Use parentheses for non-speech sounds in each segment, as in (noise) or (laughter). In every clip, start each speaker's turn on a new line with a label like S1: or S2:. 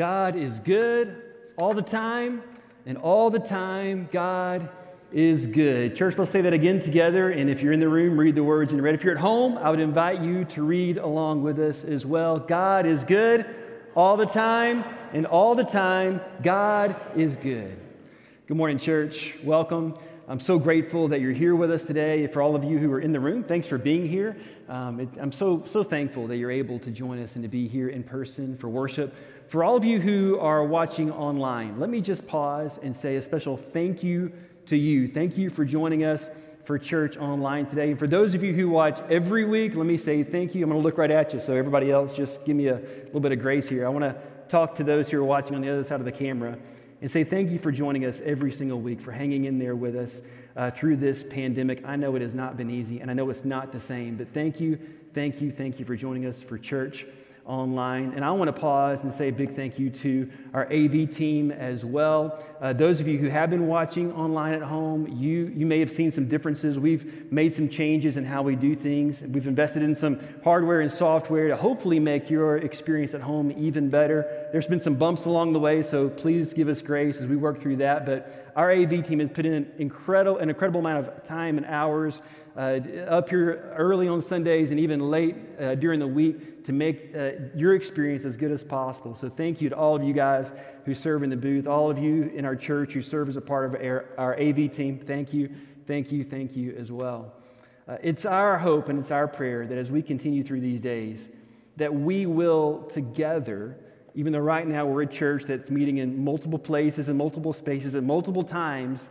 S1: God is good all the time, and all the time, God is good. Church, let's say that again together. And if you're in the room, read the words and read. If you're at home, I would invite you to read along with us as well. God is good all the time, and all the time, God is good. Good morning, church. Welcome. I'm so grateful that you're here with us today. For all of you who are in the room, thanks for being here. Um, it, I'm so, so thankful that you're able to join us and to be here in person for worship. For all of you who are watching online, let me just pause and say a special thank you to you. Thank you for joining us for church online today. And for those of you who watch every week, let me say thank you. I'm going to look right at you, so everybody else, just give me a little bit of grace here. I want to talk to those who are watching on the other side of the camera and say thank you for joining us every single week, for hanging in there with us uh, through this pandemic. I know it has not been easy, and I know it's not the same, but thank you, thank you, thank you for joining us for church online. And I want to pause and say a big thank you to our AV team as well. Uh, those of you who have been watching online at home, you, you may have seen some differences. We've made some changes in how we do things. We've invested in some hardware and software to hopefully make your experience at home even better. There's been some bumps along the way, so please give us grace as we work through that. But our AV team has put in an incredible, an incredible amount of time and hours uh, up here early on Sundays and even late uh, during the week to make uh, your experience as good as possible. So, thank you to all of you guys who serve in the booth, all of you in our church who serve as a part of our, our AV team. Thank you, thank you, thank you as well. Uh, it's our hope and it's our prayer that as we continue through these days, that we will together, even though right now we're a church that's meeting in multiple places and multiple spaces at multiple times,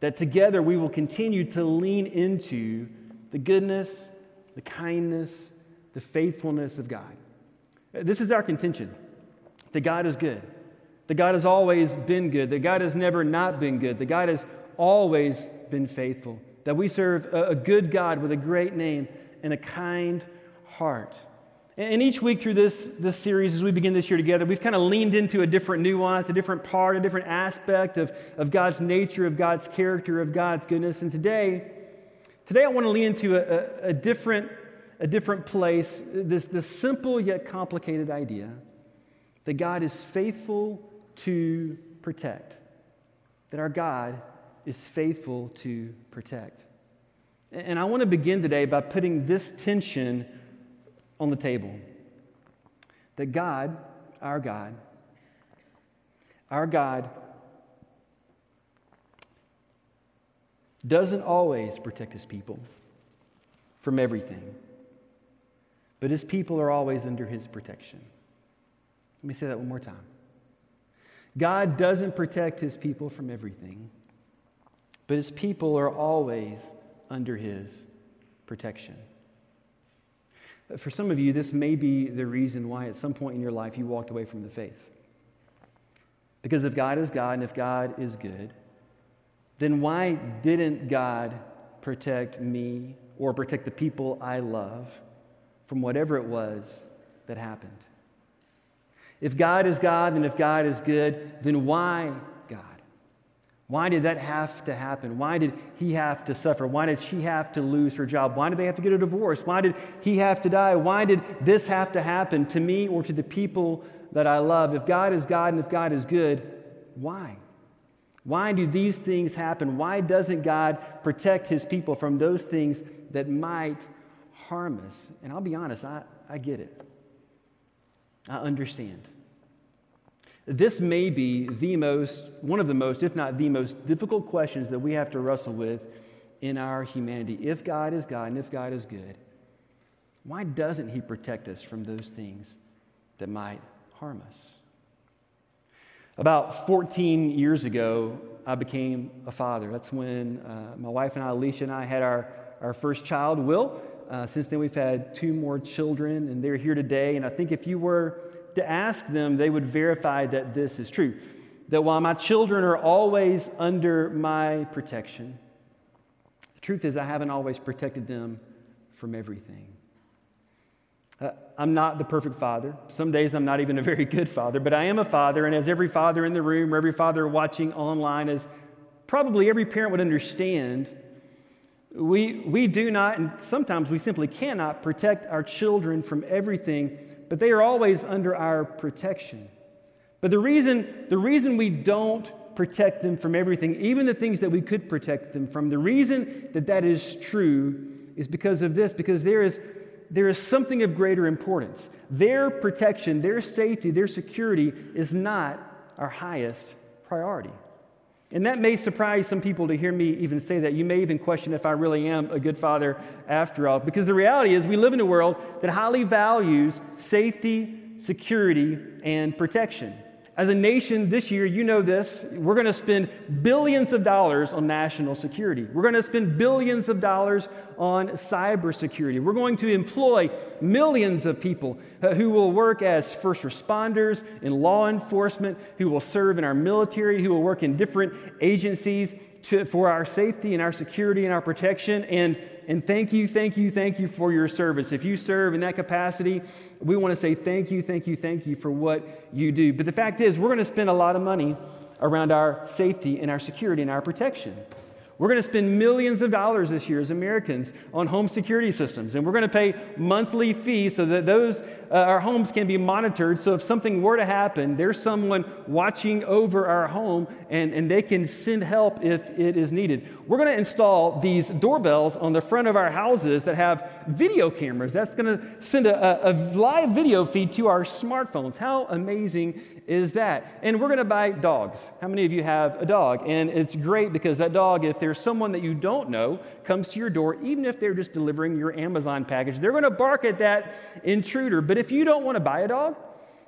S1: that together we will continue to lean into the goodness, the kindness, the faithfulness of God. This is our contention that God is good, that God has always been good, that God has never not been good, that God has always been faithful, that we serve a good God with a great name and a kind heart. And each week through this, this series, as we begin this year together, we've kind of leaned into a different nuance, a different part, a different aspect of, of God's nature, of God's character, of God's goodness. And today, today I want to lean into a, a, a different, a different place, this, this simple yet complicated idea that God is faithful to protect, that our God is faithful to protect. And I want to begin today by putting this tension on the table that God, our God, our God doesn't always protect his people from everything, but his people are always under his protection. Let me say that one more time. God doesn't protect his people from everything, but his people are always under his protection. For some of you, this may be the reason why at some point in your life you walked away from the faith. Because if God is God and if God is good, then why didn't God protect me or protect the people I love from whatever it was that happened? If God is God and if God is good, then why why did that have to happen? Why did he have to suffer? Why did she have to lose her job? Why did they have to get a divorce? Why did he have to die? Why did this have to happen to me or to the people that I love? If God is God and if God is good, why? Why do these things happen? Why doesn't God protect his people from those things that might harm us? And I'll be honest, I, I get it. I understand. This may be the most, one of the most, if not the most difficult questions that we have to wrestle with in our humanity. If God is God and if God is good, why doesn't He protect us from those things that might harm us? About 14 years ago, I became a father. That's when uh, my wife and I, Alicia and I, had our, our first child, Will. Uh, since then, we've had two more children, and they're here today. And I think if you were to ask them, they would verify that this is true. That while my children are always under my protection, the truth is I haven't always protected them from everything. Uh, I'm not the perfect father. Some days I'm not even a very good father, but I am a father, and as every father in the room or every father watching online, as probably every parent would understand, we, we do not, and sometimes we simply cannot protect our children from everything but they are always under our protection. But the reason, the reason we don't protect them from everything, even the things that we could protect them from, the reason that that is true is because of this, because there is, there is something of greater importance. Their protection, their safety, their security is not our highest priority. And that may surprise some people to hear me even say that. You may even question if I really am a good father after all, because the reality is we live in a world that highly values safety, security, and protection. As a nation this year, you know this, we're going to spend billions of dollars on national security. We're going to spend billions of dollars on cybersecurity. We're going to employ millions of people uh, who will work as first responders in law enforcement, who will serve in our military, who will work in different agencies to, for our safety and our security and our protection. And, and thank you, thank you, thank you for your service. If you serve in that capacity, we want to say thank you, thank you, thank you for what you do. But the fact is, we're going to spend a lot of money around our safety and our security and our protection. We're going to spend millions of dollars this year as Americans on home security systems, and we're going to pay monthly fees so that those uh, our homes can be monitored. So if something were to happen, there's someone watching over our home, and, and they can send help if it is needed. We're going to install these doorbells on the front of our houses that have video cameras. That's going to send a, a, a live video feed to our smartphones. How amazing is that? And we're going to buy dogs. How many of you have a dog? And it's great because that dog, if there's someone that you don't know comes to your door, even if they're just delivering your Amazon package, they're going to bark at that intruder. But if you don't want to buy a dog,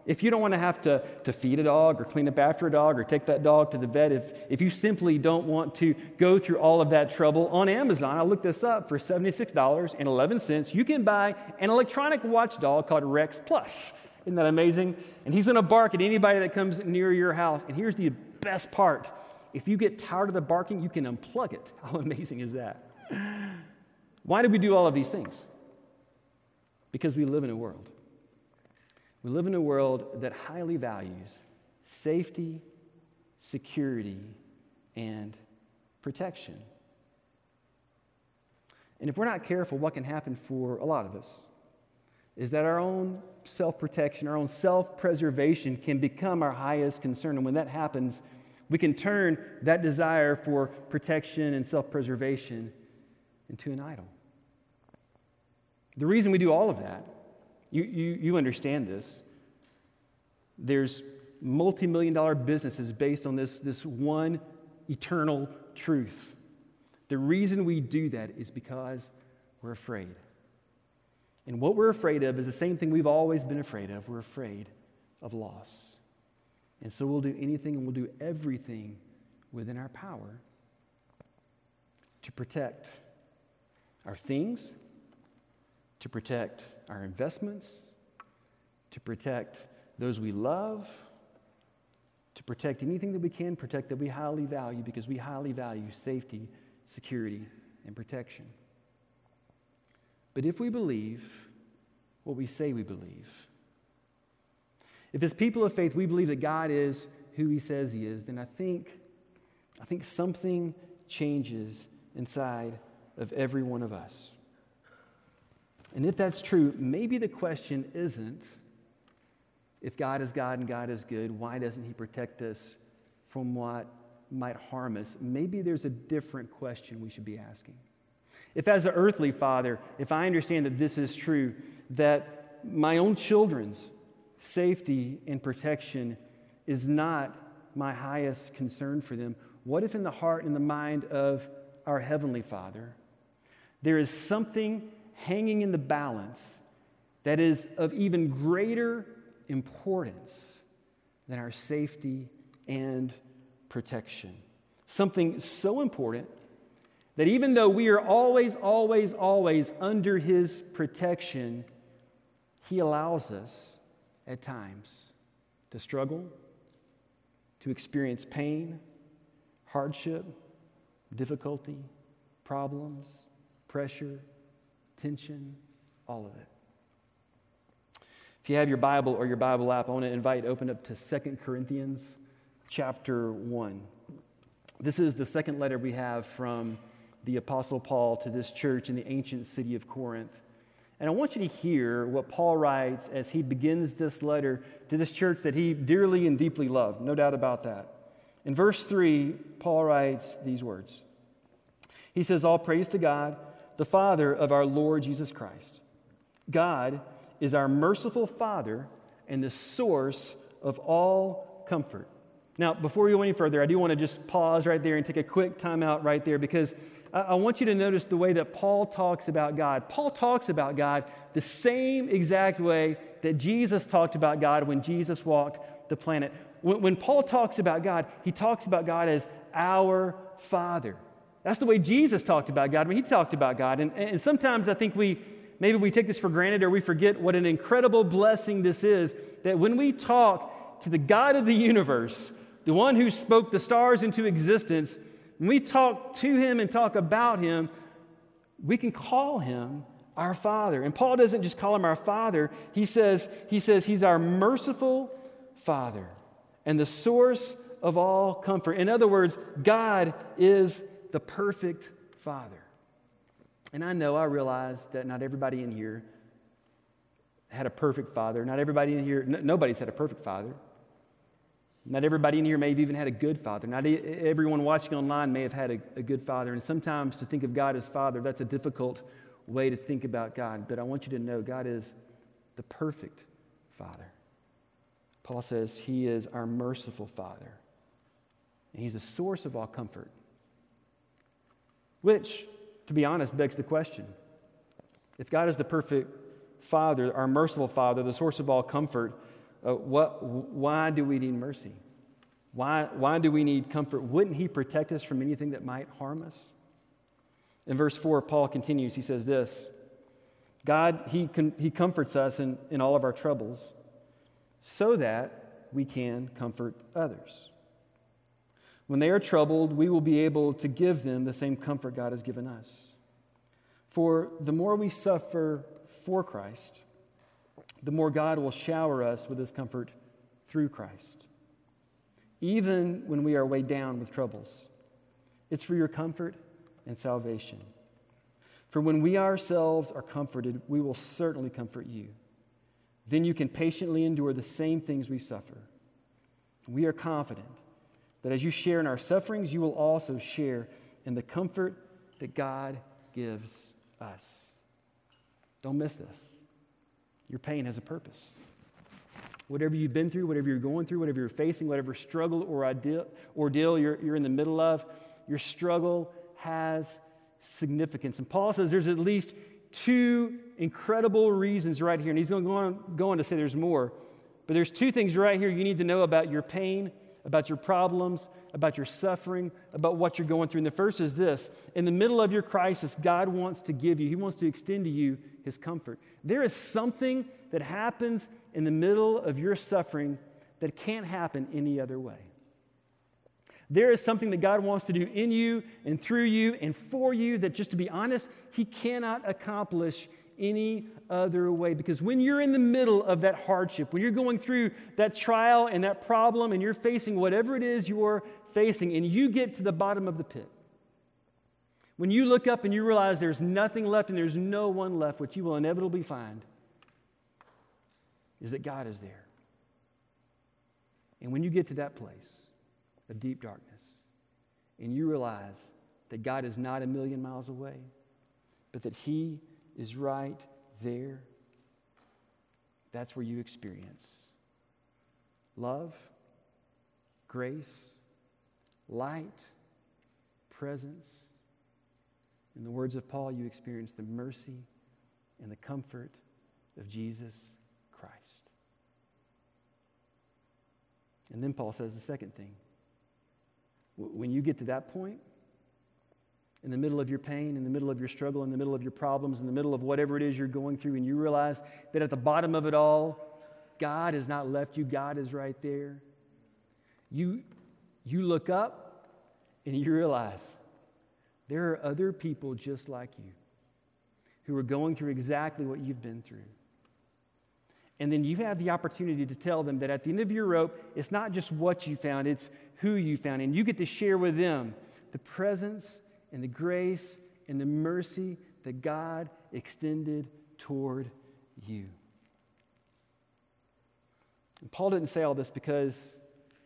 S1: if you don't want to have to, to feed a dog or clean up after a dog or take that dog to the vet, if, if you simply don't want to go through all of that trouble, on Amazon, I looked this up for $76.11, you can buy an electronic watchdog called Rex Plus. Isn't that amazing? And he's going to bark at anybody that comes near your house. And here's the best part if you get tired of the barking, you can unplug it. (laughs) How amazing is that? Why do we do all of these things? Because we live in a world. We live in a world that highly values safety, security, and protection. And if we're not careful, what can happen for a lot of us is that our own self protection, our own self preservation can become our highest concern. And when that happens, we can turn that desire for protection and self preservation into an idol. The reason we do all of that, you, you, you understand this. There's multi million dollar businesses based on this, this one eternal truth. The reason we do that is because we're afraid. And what we're afraid of is the same thing we've always been afraid of. We're afraid of loss. And so we'll do anything and we'll do everything within our power to protect our things, to protect our investments, to protect those we love, to protect anything that we can protect that we highly value because we highly value safety, security, and protection. But if we believe what we say we believe, if as people of faith we believe that God is who he says he is, then I think, I think something changes inside of every one of us. And if that's true, maybe the question isn't if God is God and God is good, why doesn't he protect us from what might harm us? Maybe there's a different question we should be asking. If, as an earthly father, if I understand that this is true, that my own children's safety and protection is not my highest concern for them, what if in the heart and the mind of our Heavenly Father, there is something hanging in the balance that is of even greater importance than our safety and protection? Something so important that even though we are always, always, always under His protection, He allows us at times to struggle, to experience pain, hardship, difficulty, problems, pressure, tension, all of it. If you have your Bible or your Bible app, I want to invite open up to Second Corinthians chapter 1. This is the second letter we have from the Apostle Paul to this church in the ancient city of Corinth. And I want you to hear what Paul writes as he begins this letter to this church that he dearly and deeply loved, no doubt about that. In verse 3, Paul writes these words He says, All praise to God, the Father of our Lord Jesus Christ. God is our merciful Father and the source of all comfort. Now, before we go any further, I do want to just pause right there and take a quick time out right there because I, I want you to notice the way that Paul talks about God. Paul talks about God the same exact way that Jesus talked about God when Jesus walked the planet. When, when Paul talks about God, he talks about God as our Father. That's the way Jesus talked about God when he talked about God. And, and sometimes I think we maybe we take this for granted or we forget what an incredible blessing this is that when we talk to the God of the universe, the one who spoke the stars into existence, when we talk to him and talk about him, we can call him our father. And Paul doesn't just call him our father, he says, he says he's our merciful father and the source of all comfort. In other words, God is the perfect father. And I know, I realize that not everybody in here had a perfect father. Not everybody in here, n- nobody's had a perfect father. Not everybody in here may have even had a good father. Not everyone watching online may have had a, a, good father. And sometimes to think of God as father, that's a difficult way to think about God. But I want you to know God is the perfect father. Paul says he is our merciful father. And he's a source of all comfort. Which, to be honest, begs the question if God is the perfect father, our merciful father, the source of all comfort, uh, what, why do we need mercy? Why, why do we need comfort? Wouldn't He protect us from anything that might harm us? In verse 4, Paul continues. He says this God, He, he comforts us in, in all of our troubles so that we can comfort others. When they are troubled, we will be able to give them the same comfort God has given us. For the more we suffer for Christ, the more God will shower us with his comfort through Christ. Even when we are weighed down with troubles, it's for your comfort and salvation. For when we ourselves are comforted, we will certainly comfort you. Then you can patiently endure the same things we suffer. We are confident that as you share in our sufferings, you will also share in the comfort that God gives us. Don't miss this. Your pain has a purpose. Whatever you've been through, whatever you're going through, whatever you're facing, whatever struggle or ordeal you're, you're in the middle of, your struggle has significance. And Paul says there's at least two incredible reasons right here. And he's going to go on, go on to say there's more. But there's two things right here you need to know about your pain about your problems, about your suffering, about what you're going through. And the first is this in the middle of your crisis, God wants to give you, He wants to extend to you His comfort. There is something that happens in the middle of your suffering that can't happen any other way. There is something that God wants to do in you and through you and for you that, just to be honest, He cannot accomplish any other way. Because when you're in the middle of that hardship, when you're going through that trial and that problem, and you're facing whatever it is you're facing, and you get to the bottom of the pit, when you look up and you realize there's nothing left and there's no one left, what you will inevitably find is that God is there. And when you get to that place of deep darkness, and you realize that God is not a million miles away, but that He is right there. That's where you experience love, grace, light, presence. In the words of Paul, you experience the mercy and the comfort of Jesus Christ. And then Paul says the second thing. When you get to that point, in the middle of your pain, in the middle of your struggle, in the middle of your problems, in the middle of whatever it is you're going through, and you realize that at the bottom of it all, God has not left you, God is right there. You, you look up and you realize there are other people just like you who are going through exactly what you've been through. And then you have the opportunity to tell them that at the end of your rope, it's not just what you found, it's who you found. And you get to share with them the presence and the grace and the mercy that God extended toward you. And Paul didn't say all this because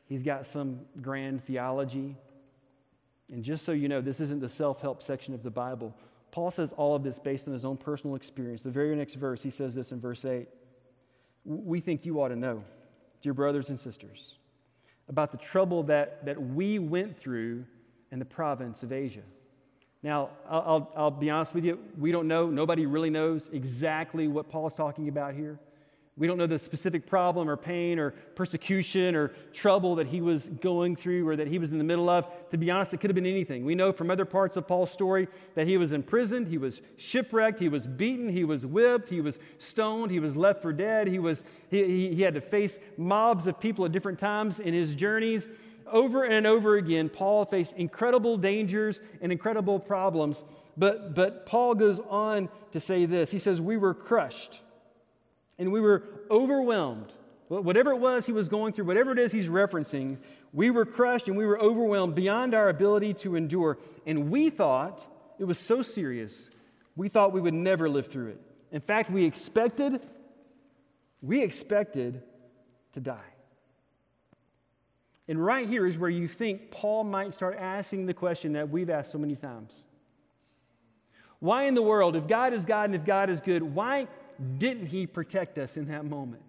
S1: he's got some grand theology. And just so you know, this isn't the self help section of the Bible. Paul says all of this based on his own personal experience. The very next verse, he says this in verse 8 We think you ought to know, dear brothers and sisters, about the trouble that, that we went through in the province of Asia. Now, I'll, I'll, I'll be honest with you, we don't know, nobody really knows exactly what Paul is talking about here. We don't know the specific problem or pain or persecution or trouble that he was going through or that he was in the middle of. To be honest, it could have been anything. We know from other parts of Paul's story that he was imprisoned, he was shipwrecked, he was beaten, he was whipped, he was stoned, he was left for dead, he, was, he, he he had to face mobs of people at different times in his journeys. Over and over again, Paul faced incredible dangers and incredible problems. But, but Paul goes on to say this He says, We were crushed and we were overwhelmed. Whatever it was he was going through, whatever it is he's referencing, we were crushed and we were overwhelmed beyond our ability to endure. And we thought it was so serious, we thought we would never live through it. In fact, we expected, we expected to die. And right here is where you think Paul might start asking the question that we've asked so many times. Why in the world, if God is God and if God is good, why didn't He protect us in that moment?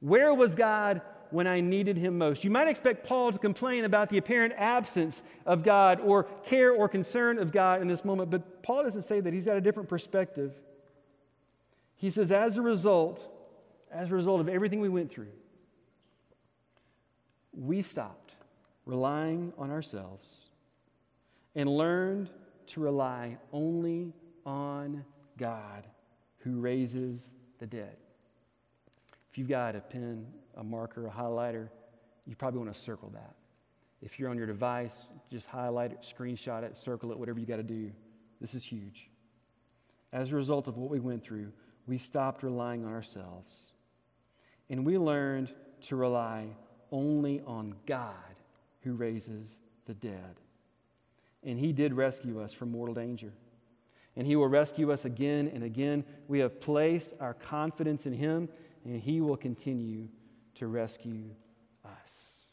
S1: Where was God when I needed Him most? You might expect Paul to complain about the apparent absence of God or care or concern of God in this moment, but Paul doesn't say that. He's got a different perspective. He says, as a result, as a result of everything we went through, we stopped relying on ourselves and learned to rely only on God who raises the dead. If you've got a pen, a marker, a highlighter, you probably want to circle that. If you're on your device, just highlight it, screenshot it, circle it, whatever you got to do. This is huge. As a result of what we went through, we stopped relying on ourselves. And we learned to rely only on God who raises the dead. And He did rescue us from mortal danger and He will rescue us again and again. We have placed our confidence in Him, and He will continue to rescue us.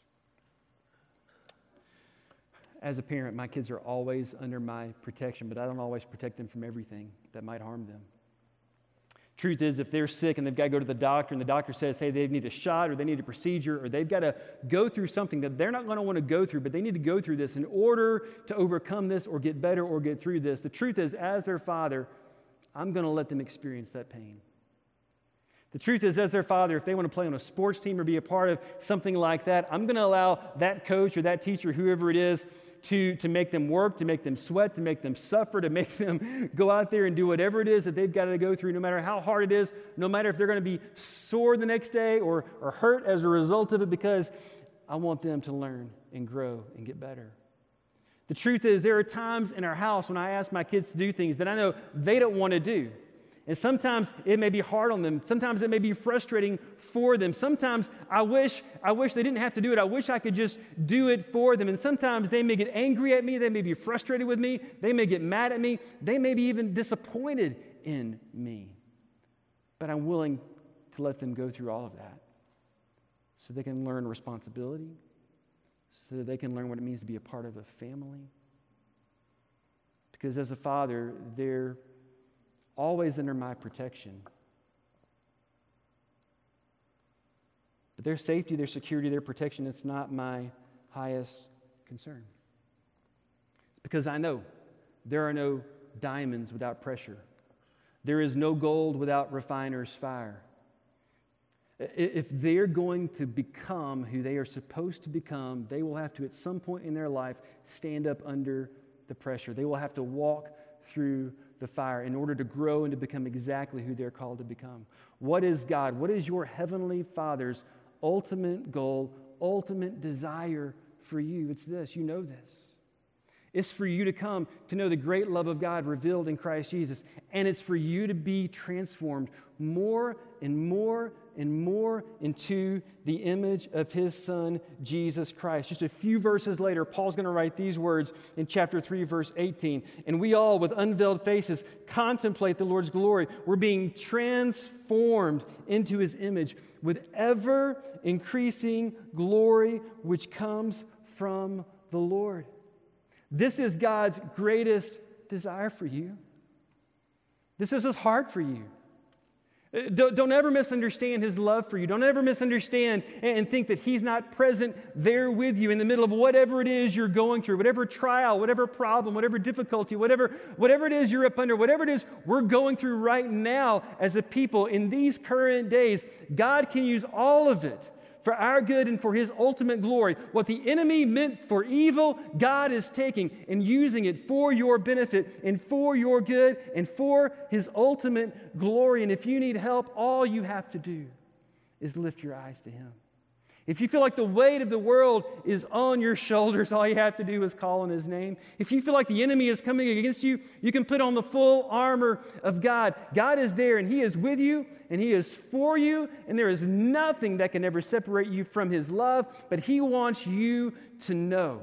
S1: As a parent, my kids are always under my protection, but I don't always protect them from everything that might harm them. Truth is, if they're sick and they've got to go to the doctor, and the doctor says, hey, they need a shot or they need a procedure or they've got to go through something that they're not going to want to go through, but they need to go through this in order to overcome this or get better or get through this. The truth is, as their father, I'm going to let them experience that pain. The truth is, as their father, if they want to play on a sports team or be a part of something like that, I'm going to allow that coach or that teacher, whoever it is, to, to make them work, to make them sweat, to make them suffer, to make (laughs) them go out there and do whatever it is that they've got to go through, no matter how hard it is, no matter if they're going to be sore the next day or, or hurt as a result of it, because I want them to learn and grow and get better. The truth is, there are times in our house when I ask my kids to do things that I know they don't want to do. And sometimes it may be hard on them. Sometimes it may be frustrating for them. Sometimes I wish I wish they didn't have to do it. I wish I could just do it for them. And sometimes they may get angry at me, they may be frustrated with me, they may get mad at me, they may be even disappointed in me. But I'm willing to let them go through all of that so they can learn responsibility, so that they can learn what it means to be a part of a family. Because as a father, they're always under my protection. But their safety, their security, their protection, it's not my highest concern. It's because I know there are no diamonds without pressure, there is no gold without refiner's fire. If they're going to become who they are supposed to become, they will have to, at some point in their life, stand up under the pressure. They will have to walk through the fire in order to grow and to become exactly who they're called to become. What is God? What is your heavenly Father's ultimate goal, ultimate desire for you? It's this. You know this. It's for you to come to know the great love of God revealed in Christ Jesus. And it's for you to be transformed more and more and more into the image of his son, Jesus Christ. Just a few verses later, Paul's going to write these words in chapter 3, verse 18. And we all, with unveiled faces, contemplate the Lord's glory. We're being transformed into his image with ever increasing glory, which comes from the Lord. This is God's greatest desire for you. This is his heart for you. Uh, don't, don't, ever misunderstand his love for you. Don't ever misunderstand and think that he's not present there with you in the middle of whatever it is you're going through, whatever trial, whatever problem, whatever difficulty, whatever, whatever it is you're up under, whatever it is we're going through right now as a people in these current days. God can use all of it for our good and for his ultimate glory. What the enemy meant for evil, God is taking and using it for your benefit and for your good and for his ultimate glory. And if you need help, all you have to do is lift your eyes to him. If you feel like the weight of the world is on your shoulders, all you have to do is call on his name. If you feel like the enemy is coming against you, you can put on the full armor of God. God is there and he is with you and he is for you, and there is nothing that can ever separate you from his love, but he wants you to know.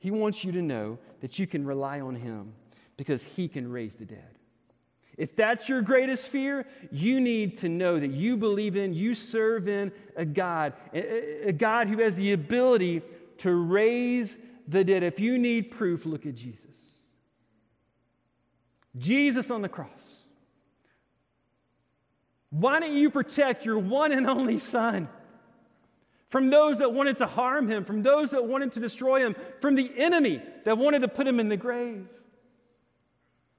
S1: He wants you to know that you can rely on him because he can raise the dead. If that's your greatest fear, you need to know that you believe in, you serve in a God, a God who has the ability to raise the dead. If you need proof, look at Jesus. Jesus on the cross. Why don't you protect your one and only Son from those that wanted to harm him, from those that wanted to destroy him, from the enemy that wanted to put him in the grave?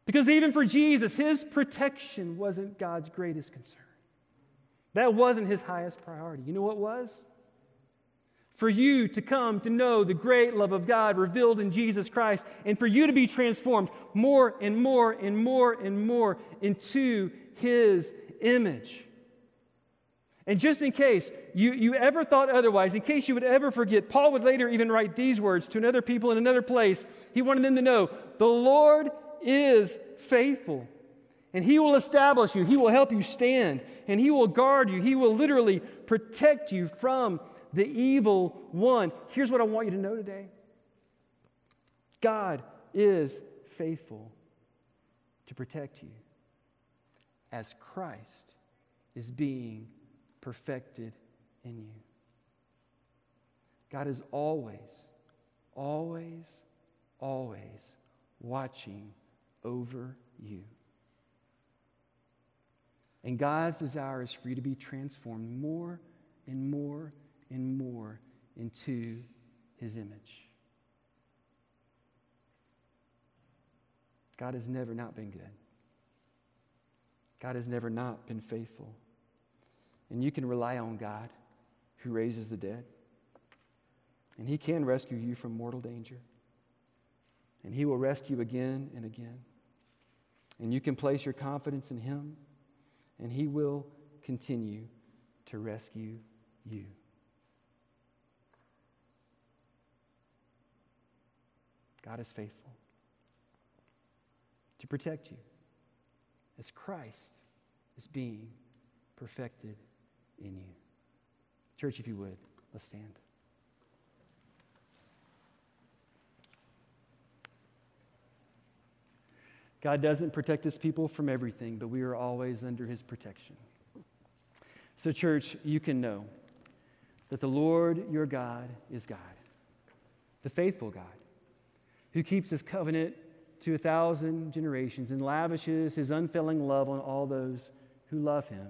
S1: Because even for Jesus, his protection wasn't God's greatest concern. That wasn't his highest priority. You know what was? For you to come to know the great love of God revealed in Jesus Christ, and for you to be transformed more and more and more and more into his image. And just in case you, you ever thought otherwise, in case you would ever forget, Paul would later even write these words to another people in another place. He wanted them to know the Lord is faithful. And He will establish you, He will help you stand, and He will guard you. He will literally protect you from the evil one. Here's what I want you to know today God is faithful to protect you as Christ is being perfected in you. God is always, always, always watching over you. And God's desire is for you to be transformed more and more and more into his image. God has never not been good. God has never not been faithful. And you can rely on God who raises the dead. And he can rescue you from mortal danger. And he will rescue again and again. And you can place your confidence in Him, and He will continue to rescue you. God is faithful to protect you as Christ is being perfected in you. Church, if you would, let's stand. God doesn't protect his people from everything, but we are always under his protection. So, church, you can know that the Lord your God is God, the faithful God, who keeps his covenant to a thousand generations and lavishes his unfailing love on all those who love him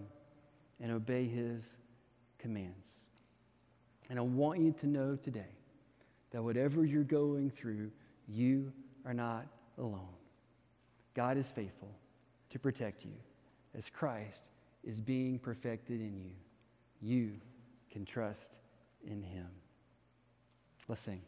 S1: and obey his commands. And I want you to know today that whatever you're going through, you are not alone. God is faithful to protect you as Christ is being perfected in you. You can trust in him. Let's sing.